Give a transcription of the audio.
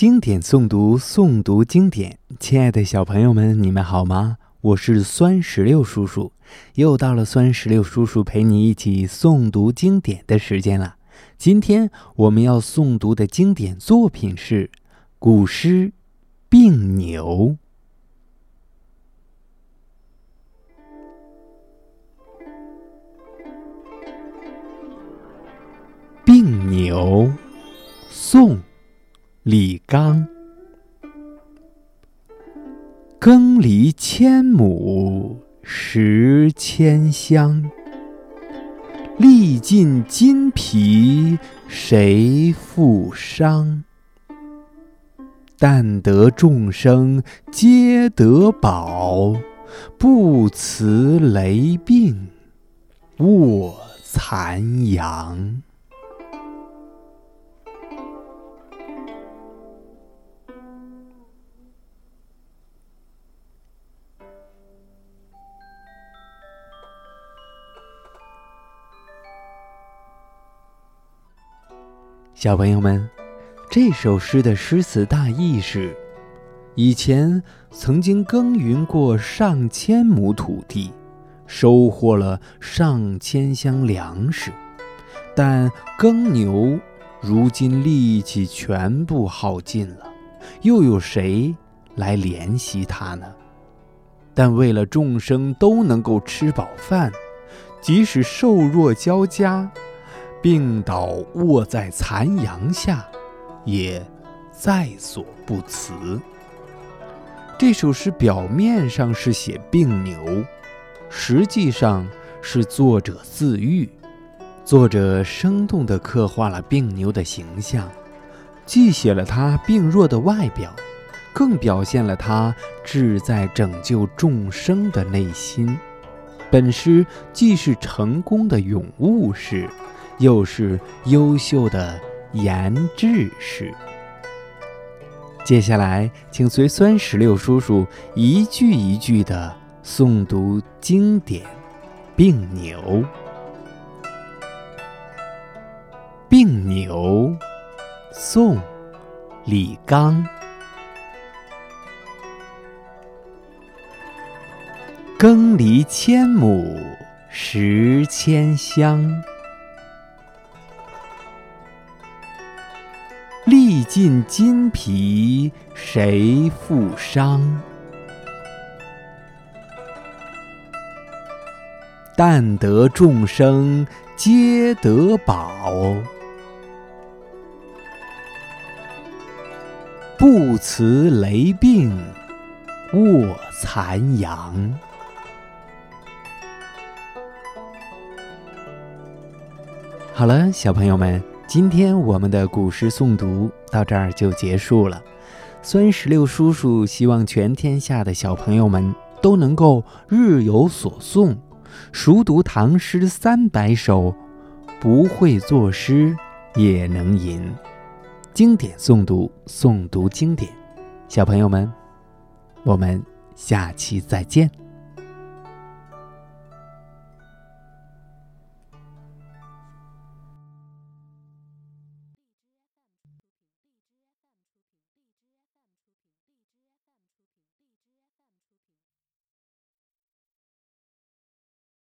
经典诵读，诵读经典。亲爱的小朋友们，你们好吗？我是酸石榴叔叔，又到了酸石榴叔叔陪你一起诵读经典的时间了。今天我们要诵读的经典作品是古诗《病牛》。《病牛》，宋。李纲，耕犁千亩食千香，历尽筋疲谁负伤？但得众生皆得饱，不辞雷病卧残阳。小朋友们，这首诗的诗词大意是：以前曾经耕耘过上千亩土地，收获了上千箱粮食，但耕牛如今力气全部耗尽了，又有谁来怜惜它呢？但为了众生都能够吃饱饭，即使瘦弱交加。病倒卧在残阳下，也在所不辞。这首诗表面上是写病牛，实际上是作者自喻。作者生动地刻画了病牛的形象，既写了他病弱的外表，更表现了他志在拯救众生的内心。本诗既是成功的咏物诗。又是优秀的研制诗。接下来，请随酸石榴叔叔一句一句的诵读经典《病牛》。《病牛》，宋·李纲。耕犁千亩食千香。尽筋疲谁负伤？但得众生皆得饱，不辞雷病卧残阳。好了，小朋友们。今天我们的古诗诵读到这儿就结束了。酸石榴叔叔希望全天下的小朋友们都能够日有所诵，熟读唐诗三百首，不会作诗也能吟。经典诵读，诵读经典。小朋友们，我们下期再见。